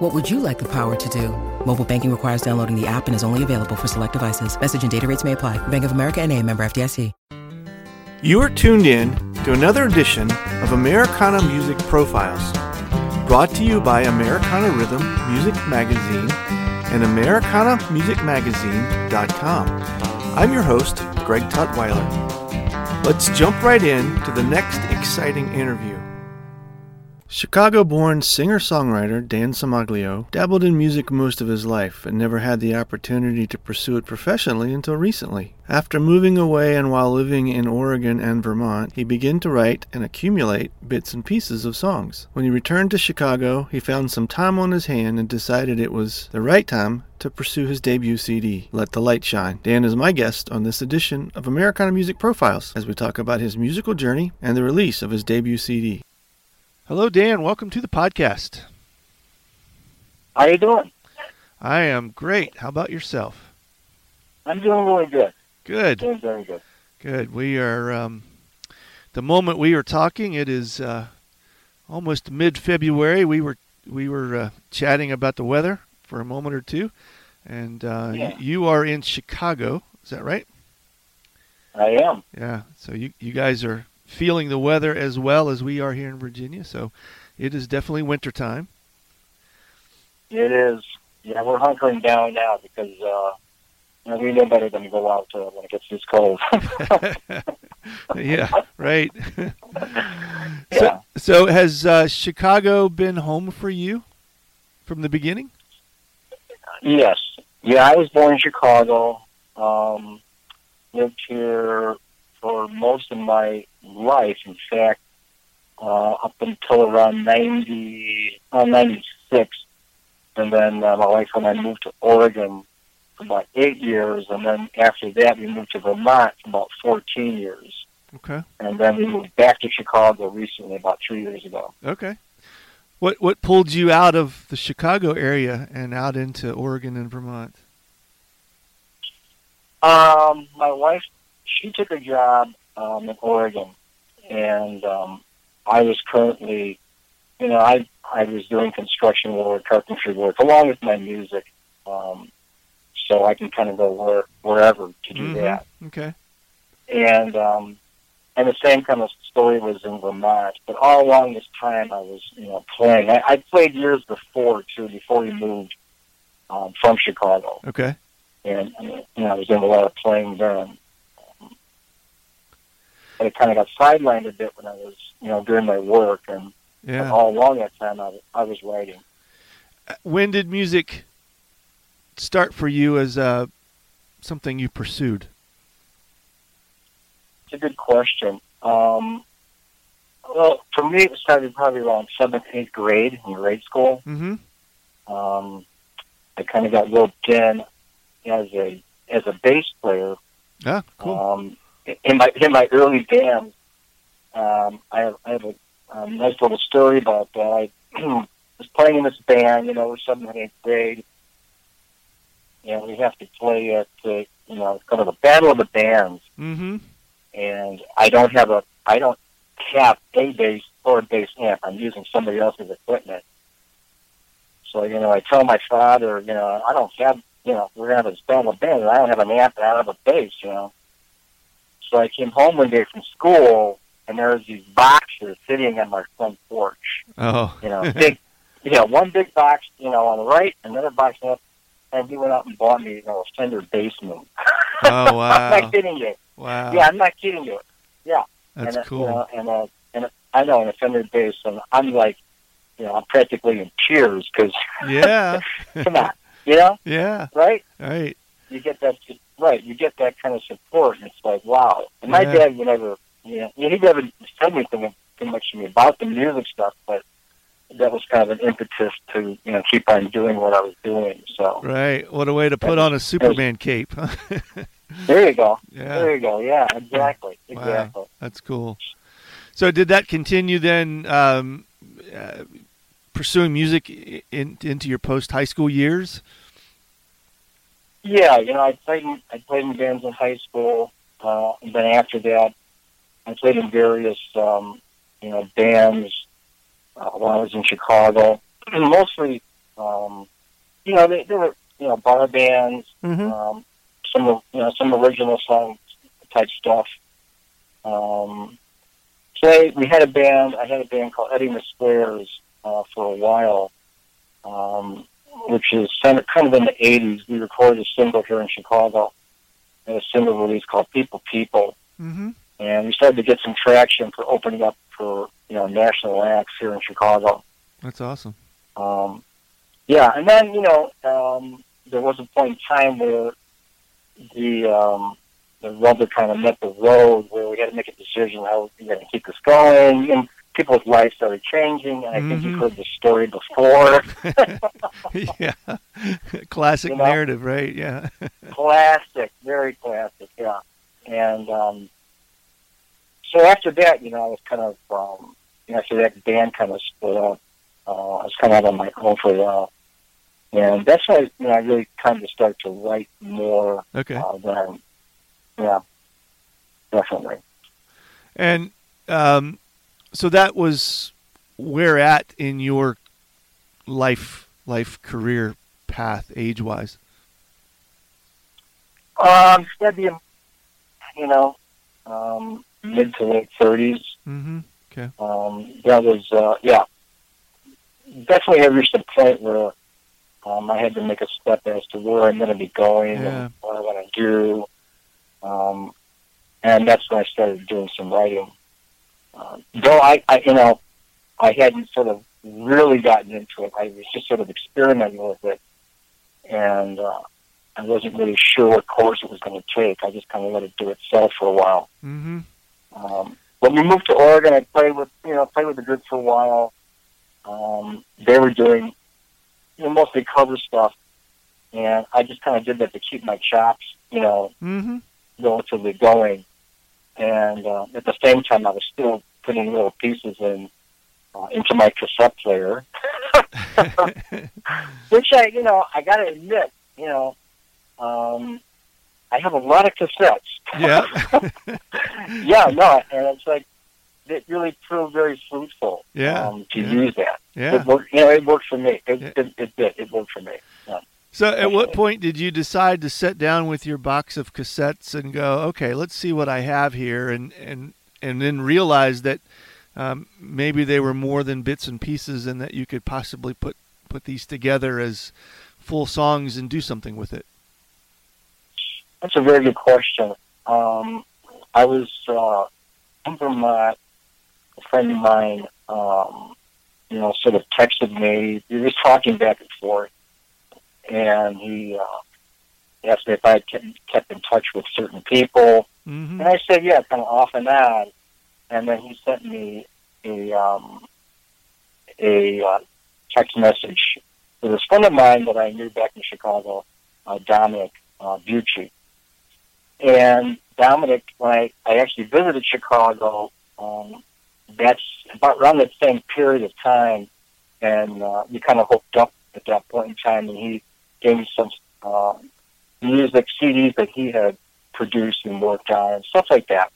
What would you like the power to do? Mobile banking requires downloading the app and is only available for select devices. Message and data rates may apply. Bank of America and a member FDIC. You are tuned in to another edition of Americana Music Profiles, brought to you by Americana Rhythm Music Magazine and AmericanaMusicMagazine.com. I'm your host, Greg Tutwiler. Let's jump right in to the next exciting interview. Chicago born singer songwriter Dan Cimaglio dabbled in music most of his life and never had the opportunity to pursue it professionally until recently. After moving away and while living in Oregon and Vermont, he began to write and accumulate bits and pieces of songs. When he returned to Chicago, he found some time on his hand and decided it was the right time to pursue his debut CD, Let the Light Shine. Dan is my guest on this edition of Americana Music Profiles as we talk about his musical journey and the release of his debut CD. Hello, Dan. Welcome to the podcast. How are you doing? I am great. How about yourself? I'm doing really good. Good. Doing very good. Good. We are. Um, the moment we are talking, it is uh, almost mid-February. We were we were uh, chatting about the weather for a moment or two, and uh, Yeah. y- you are in Chicago. Is that right? I am. Yeah. So you you guys are feeling the weather as well as we are here in Virginia. So it is definitely winter time. It is. Yeah, we're hunkering down now because uh, you know, we know better than to go out uh, when it gets this cold. yeah, right. Yeah. So, so has uh, Chicago been home for you from the beginning? yes. Yeah, I was born in Chicago. Um, lived here for most of my life. In fact, uh, up until around 90, uh, 96. And then uh, my wife and I moved to Oregon for about eight years. And then after that, we moved to Vermont for about 14 years. Okay. And then we moved back to Chicago recently, about three years ago. Okay. What what pulled you out of the Chicago area and out into Oregon and Vermont? Um, my wife, she took a job um, in Oregon, and um, I was currently, you know, I I was doing construction work, carpentry work, along with my music, um, so I can kind of go where, wherever to do Mhm. that. Okay. And um, and the same kind of story was in Vermont. But all along this time, I was, you know, playing. I, I played years before too, before we moved um, from Chicago Okay. and you know, I was doing a lot of playing then. But it kind of got sidelined a bit when I was, you know, doing my work, and Yeah. all along that time I was, I was writing. When did music start for you as uh, something you pursued? It's a good question. Um, well, for me, it started probably around seventh, eighth grade in grade school. Mm-hmm. Um, I kind of got roped in as a as a bass player Ah, cool. Um, in my in my early band, um, I have I have a, a nice little story about that. I was playing in this band, you know, we're seventh and eighth grade, and we have to play at the you know it's kind of the battle of the bands, mm-hmm. and I don't have a I don't have a bass or a bass amp. I'm using somebody else's equipment. So you know, I tell my father, you know, I don't have you know, we're gonna have this battle of bands, and I don't have an amp, and I don't have a bass, you know. So I came home one day from school, and there was these boxes sitting on my front porch. Oh. You know, big, you know, one big box, you know, on the right, another box left, and he went out and bought me, you know, a Fender Bassman. Oh wow! I'm not kidding you. Wow. Yeah, I'm not kidding you. Yeah. That's and, uh, cool. You know, and uh, and I know, an Fender bass, and I'm like, you know, I'm practically in tears because yeah. come on, you know, Yeah. right? Right. You get that, right? You get that kind of support, and it's like, wow. And my Yeah. dad would never, you know, he never said anything too much to me about the music stuff, but that was kind of an impetus to, you know, keep on doing what I was doing. So, Right. What a way to put on a Superman cape. There you go. Yeah. There you go. Yeah, exactly. Wow. Exactly. That's cool. So did that continue then um, uh, pursuing music in, into your post high school years? Yeah, you know, I played in, I played in bands in high school, uh, and then after that, I played in various, um, you know, bands uh, when I was in Chicago. And mostly, um, you know, they, they were, you know, bar bands, Mm-hmm. um, some, of- you know, some original song type stuff. Um, so I, we had a band. I had a band called Eddie the Squares uh, for a while. Um, which is kind of, kind of in the 80s. We recorded a single here in Chicago, and a single release called People People. Mm-hmm. And we started to get some traction for opening up for, you know, national acts here in Chicago. That's awesome. Um, yeah, and then, you know, um, there was a point in time where the, um, the rubber kind of met the road where we had to make a decision how we were going to keep this going. And people's lives started changing, and I think you've heard the story before. yeah. Classic You know? narrative, right? Yeah. classic, very classic, yeah. And um, so after that, you know, I was kind of um, after that band kind of split up. Uh, I was kind of on my own for a while, and that's why you know I really kind of started to write more okay. uh, than yeah, definitely. And um, so that was where at in your life life career path age wise. Um, that'd be, you know, um, mid to late thirties. Mm-hmm. Um, that was, uh, yeah, definitely had reached a point where um, I had to make a step as to where I'm going to be going Yeah. and what I want to do. Um, and that's when I started doing some writing. Uh, though I, I, you know, I hadn't sort of really gotten into it. I was just sort of experimenting with it. And uh, I wasn't really sure what course it was going to take. I just kind of let it do itself for a while. Mm-hmm. Um, when we moved to Oregon, I played with you know played with the group for a while. Um, they were doing you know mostly cover stuff, and I just kind of did that to keep my chops you know Mm-hmm. relatively going. And uh, at the same time, I was still putting little pieces in uh, into my cassette player, which I you know I got to admit you know um, I have a lot of cassettes. yeah. yeah, no, and it's like it really proved very fruitful. Yeah, um, to yeah. use that. yeah. It worked. You know, it worked for me. It, Yeah. it, it did. It worked for me. So, at what point did you decide to sit down with your box of cassettes and go, "Okay, let's see what I have here," and and and then realize that um, maybe they were more than bits and pieces, and that you could possibly put put these together as full songs and do something with it. That's a very good question. Um, I was uh, in Vermont. A friend of mine, um, you know, sort of texted me. We were talking back and forth, and he uh, asked me if I had kept, in touch with certain people. Mm-hmm. And I said, yeah, kind of off and on. And then he sent me a um, a uh, text message to this friend of mine that I knew back in Chicago, uh, Dominic uh, Bucci. And Dominic, when I, I actually visited Chicago, um, that's about around that same period of time, and uh, we kind of hooked up at that point in time, and he gave me some uh, music CDs that he had produced and worked on and stuff like that.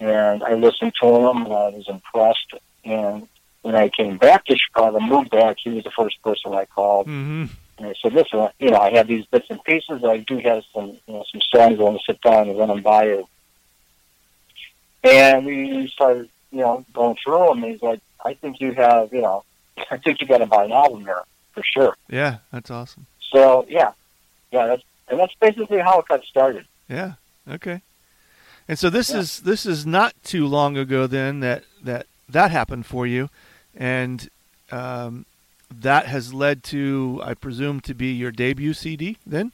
And I listened to him and I was impressed. And when I came back to Chicago, moved back, he was the first person I called. Mm-hmm. And I said, listen, you know, I have these bits and pieces. I do have some, you know, some songs I want to sit down and run them by you. And we started, you know, going through them. And he's like, I think you have, you know, I think you got to buy an album here for sure. Yeah, that's awesome. So yeah, yeah, that's and that's basically how it got started. Yeah. Okay. And so this Yeah. is this is not too long ago then that that that happened for you, and um, that has led to I presume to be your debut CD. Then,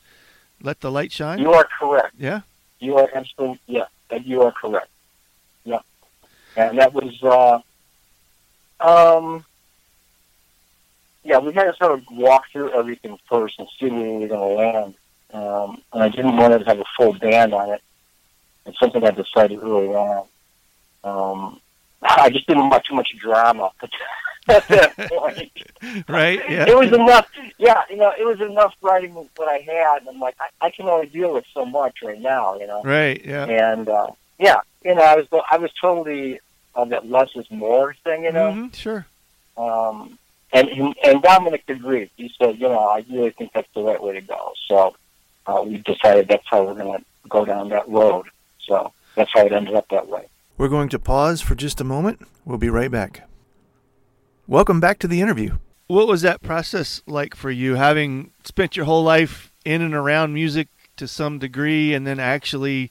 let the light shine. You are correct. yeah. You are absolutely yeah. You are correct. Yeah, and that was uh, um, yeah. We had to sort of walk through everything first and see where we were going to land. um, and I didn't want to have a full band on it. It's something I decided early on. Um, I just didn't want too much drama at that point. right? Yeah. It was enough. Yeah, you know, it was enough writing what I had. And I'm like, I, I can only deal with so much right now, you know. Right. Yeah. And uh, yeah, you know, I was I was totally of that less is more thing, you know. Mhm, Sure. Um, and and Dominic agreed. He said, you know, I really think that's the right way to go. So uh, we decided that's how we're going to go down that road. So that's how it ended up that way. We're going to pause for just a moment. We'll be right back. Welcome back to the interview. What was that process like for you, having spent your whole life in and around music to some degree, and then actually y-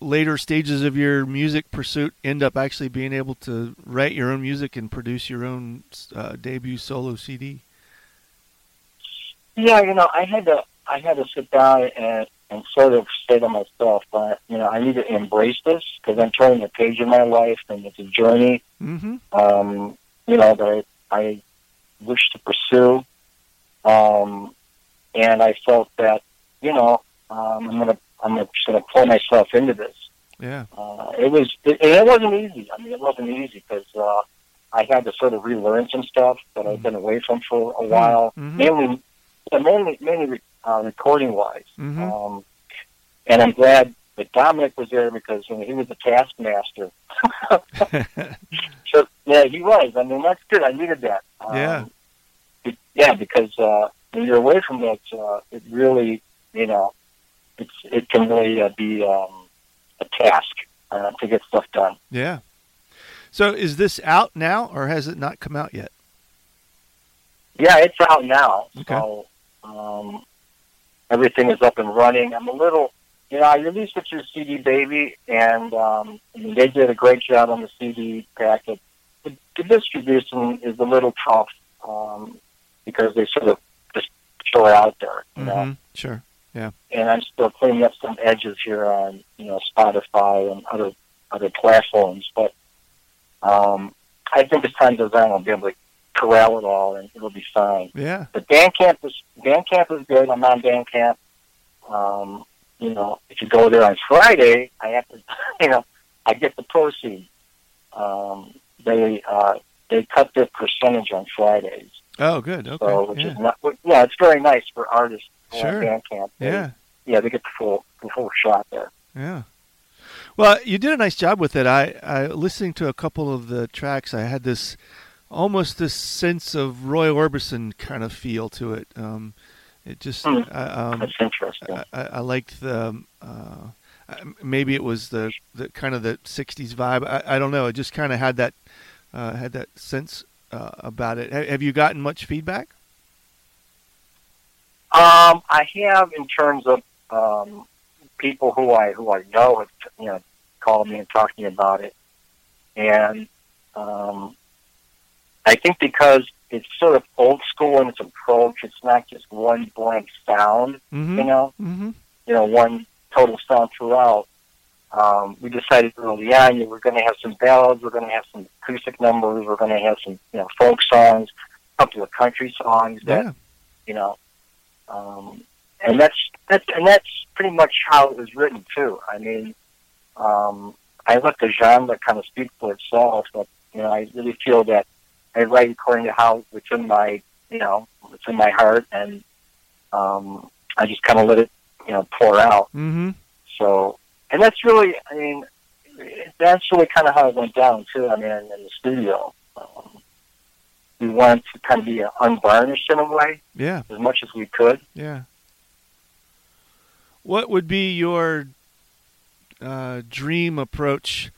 later stages of your music pursuit end up actually being able to write your own music and produce your own uh, debut solo CD? Yeah, you know, I had to I had to sit down and and sort of say to myself, uh, you know, I need to embrace this because I'm turning a page in my life and it's a journey, Mm-hmm. um, you know, that I, I wish to pursue. Um, and I felt that, you know, um, I'm gonna I'm sort of pull myself into this. Yeah. Uh, it was it, and it wasn't easy. I mean, it wasn't easy because uh, I had to sort of relearn some stuff that I've been away from for a while, Mhm. mainly mainly mainly uh, recording wise. Mhm. Um, and I'm glad that Dominic was there because you know, he was a taskmaster. So yeah, he was. I mean, that's good. I needed that. Um, Yeah. yeah, because uh, when you're away from that, uh, it really, you know, it's it can really uh, be um, a task uh, to get stuff done. Yeah. So is this out now, or has it not come out yet? Yeah, it's out now. Okay. So um, everything is up and running. I'm a little, you know, I released it through CD Baby, and um, they did a great job on the CD packet. The, the distribution is a little tough um, because they sort of just throw it out there, you know. Mhm. Sure. And I'm still cleaning up some edges here on, you know, Spotify and other other platforms. But um, I think as time goes on, I'll be able to corral it all, and it'll be fine. Yeah. But Bandcamp is Bandcamp is good. I'm on Bandcamp. Um, you know, if you go there on Friday, I have to, you know, I get the proceeds. Um, they uh, they cut their percentage on Fridays, Oh, good. Okay. so which yeah. is not, yeah, it's very nice for artists Sure. Bandcamp. They, yeah. yeah, they get the full the full shot there. Yeah. Well, you did a nice job with it. I, I listening to a couple of the tracks. I had this almost this sense of Roy Orbison kind of feel to it. Um, it just Hmm. I, um, That's interesting. I, I I liked the um, uh, maybe it was the, the kind of the '60s vibe. I, I don't know. It just kind of had that uh, had that sense uh, about it. Ha- Have you gotten much feedback? Um, I have in terms of um, people who I who I know have you know called me and talked to me about it, and um, I think because it's sort of old school in its approach, it's not just one blank sound, Mm-hmm. you know, Mm-hmm. you know, one total sound throughout. Um, we decided early on we're going to have some ballads, we're going to have some acoustic numbers, we're going to have some you know folk songs, a couple of country songs that Yeah. you know. Um, and that's that's and that's pretty much how it was written too. I mean, um, I let the genre kind of speak for itself, but you know, I really feel that I write according to how it's in my you know it's in my heart, and um, I just kind of let it you know pour out. Mm-hmm. So, and that's really, I mean, that's really kind of how it went down too. I mean, in the studio, um, we wanted to kind of be unvarnished in a way Yeah. as much as we could. Yeah. What would be your uh, dream approach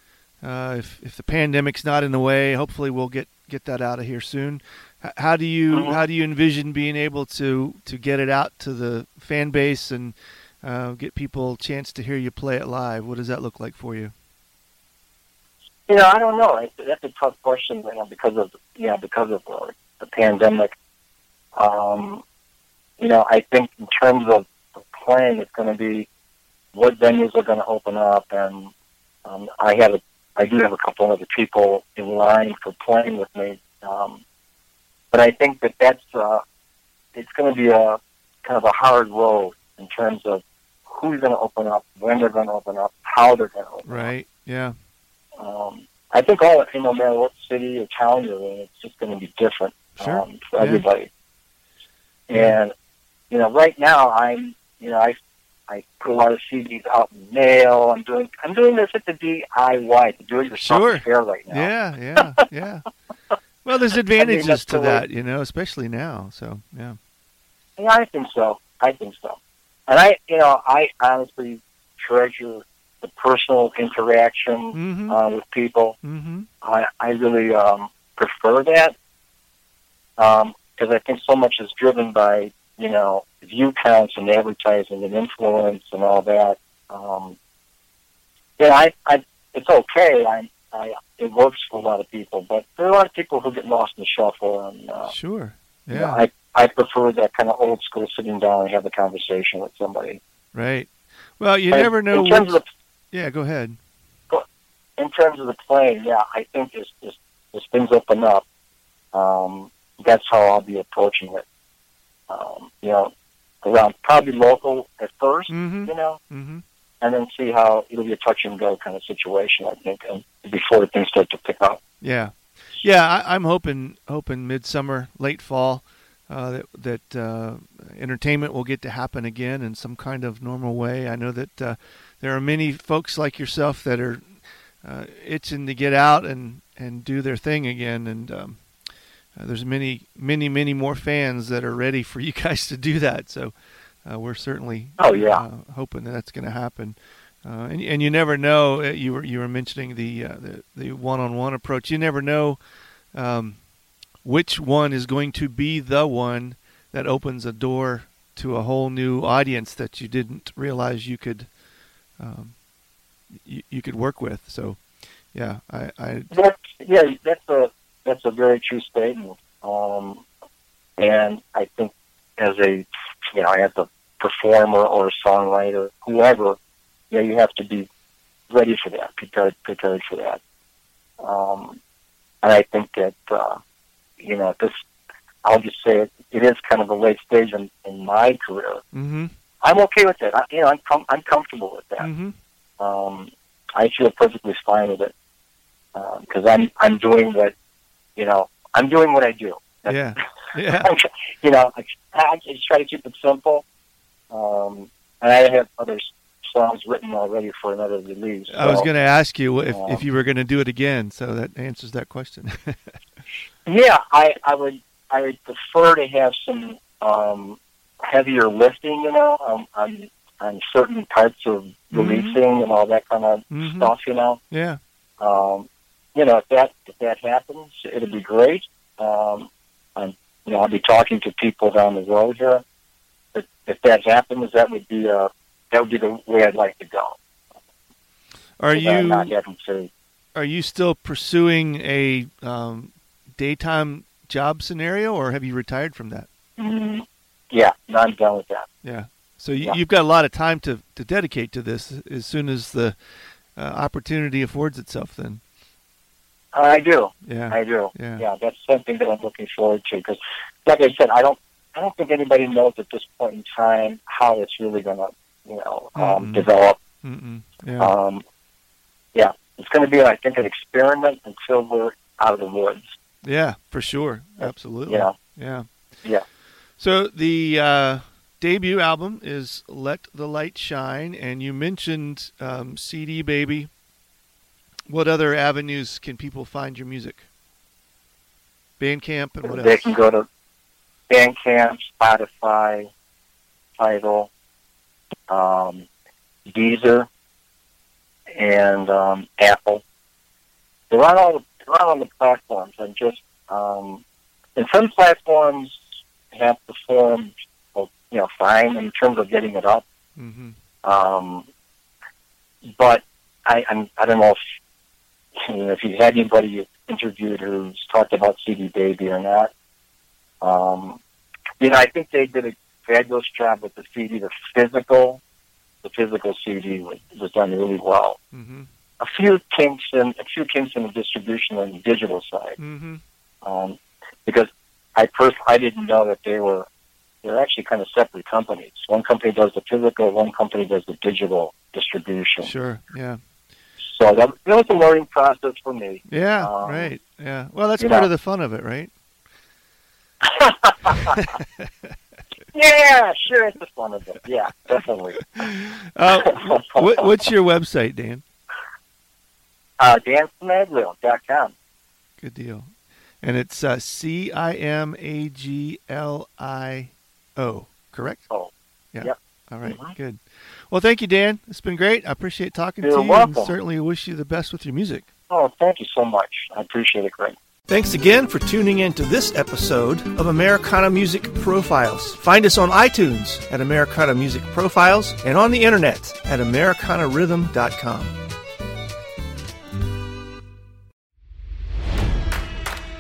uh, if if the pandemic's not in the way? Hopefully, we'll get get that out of here soon. H- How do you Mhm. how do you envision being able to to get it out to the fan base and uh, get people a chance to hear you play it live? What does that look like for you? You know, I don't know. It- That's a tough question, you know, because of you know because of uh, the pandemic. Um, you know, I think in terms of the playing, it's going to be what venues are going to open up, and um, I have a, I do have a couple of other people in line for playing with me. Um, but I think that that's uh, it's going to be a kind of a hard road in terms of who's going to open up, when they're going to open up, how they're going to open Right. Yeah. Um, I think all you know, no matter what city or town you're in, it's just going to be different Sure. um, for Yeah. everybody. And you know, right now I'm you know I I put a lot of CDs out in the mail. I'm doing I'm doing this at the DIY, the do it yourself Sure. fair right now. Yeah. Yeah. Yeah. Well, there's advantages that's to the way- that, you know, especially now. So, yeah. Yeah, I think so. I think so. And I, you know, I honestly treasure the personal interaction Mm-hmm. uh, with people. mm-hmm. I, I really um, prefer that because I think so much is driven by, you know, view counts and advertising and influence and all that. Um, yeah, I, I, it's okay. I, I, it works for a lot of people, but there are a lot of people who get lost in the shuffle, and uh, Sure. you Yeah. know, I, I prefer that kind of old school sitting down and have a conversation with somebody. right. Well, you And never know. In terms which- of yeah. Go ahead. in terms of the playing, yeah, I think as as, as things open up, um, that's how I'll be approaching it. Um, you know, around probably local at 1st Mm-hmm. you know, Mm-hmm. and then see how it'll be a touch and go kind of situation. I think, and before things start to pick up. Yeah, yeah. I, I'm hoping hoping midsummer, late fall, uh, that that uh, entertainment will get to happen again in some kind of normal way. I know that uh, there are many folks like yourself that are uh, itching to get out and and do their thing again, and um, uh, there's many many many more fans that are ready for you guys to do that. So uh, we're certainly Oh, yeah. uh, hoping that that's going to happen. Uh, and, and you never know. uh, You were you were mentioning the uh, the the one-on-one approach. You never know um, which one is going to be the one that opens a door to a whole new audience that you didn't realize you could um, you, you could work with. So, yeah, I, I That's yeah, that's a that's a very true statement. Um, and I think as a you know as a performer or a songwriter, whoever, yeah, you have to be ready for that, prepared prepared for that. Um, and I think that uh, you know this. I'll just say it. It is kind of a late stage in, in my career. mm-hmm, I'm okay with that. I, you know, I'm com- I'm comfortable with that mm-hmm, um, I feel perfectly fine with it because I'm I'm doing what you know I'm doing what I do. yeah, yeah, you know, I, I just try to keep it simple. Um, and I have other songs written already for another release. I was going to ask you if uh, if you were going to do it again. So that answers that question. Yeah, I I would I would prefer to have some um, heavier lifting. You know, um, on on certain types of releasing and all that kind of Mhm. stuff. You know. yeah, Um, you know, if that if that happens, it'll be great. Um, I'm, you know, I'll be talking to people down the road here. If, if that happens, that would be uh, that would be the way I'd like to go. are I'm not you having to. are you still pursuing a um, daytime job scenario, or have you retired from that? Yeah, I'm done with that. Yeah. So you, Yeah. you've got a lot of time to, to dedicate to this as soon as the uh, opportunity affords itself. Then, I do, yeah, I do. Yeah. Yeah, that's something that I'm looking forward to because, like I said, I don't, I don't think anybody knows at this point in time how it's really going to, you know, um, Mhm. develop. Yeah, Um, yeah, it's going to be, I think, an experiment until we're out of the woods. yeah, for sure, absolutely, Yeah. yeah, Yeah. So the uh, debut album is "Let the Light Shine," and you mentioned um, CD Baby. What other avenues can people find your music? Bandcamp and what they else? can go to Bandcamp, Spotify, Tidal, um, Deezer, and um, Apple. They're on all the, they're on all the platforms, and just um, and some platforms have performed, you know, fine in terms of getting it up. hmm Um, but I, I'm, I don't know if, you know, if you've had anybody interviewed who's talked about CD Baby or not. Um, you know, I think they did a fabulous job with the CD. The physical, the physical CD was, was done really well. hmm A few kinks in, a few kinks in the distribution on the digital side hmm um, because I first I didn't know that they were they're actually kind of separate companies. One company does the physical, one company does the digital distribution. Sure. Yeah. So that, that was a learning process for me. Yeah. Um, right. Yeah. Well, that's part know. of the fun of it, right? Yeah, sure, it's the fun of it. Yeah, definitely. Uh, what, what's your website, Dan? Uh. Good deal. And it's uh, C I M A G L I O, correct? Oh, Yeah. yep. All right, Mhm. good. Well, thank you, Dan. It's been great. I appreciate talking You're to you welcome. and certainly wish you the best with your music. Oh, thank you so much. I appreciate it, Greg. Thanks again for tuning in to this episode of Americana Music Profiles. Find us on iTunes at Americana Music Profiles and on the internet at AmericanaRhythm.com.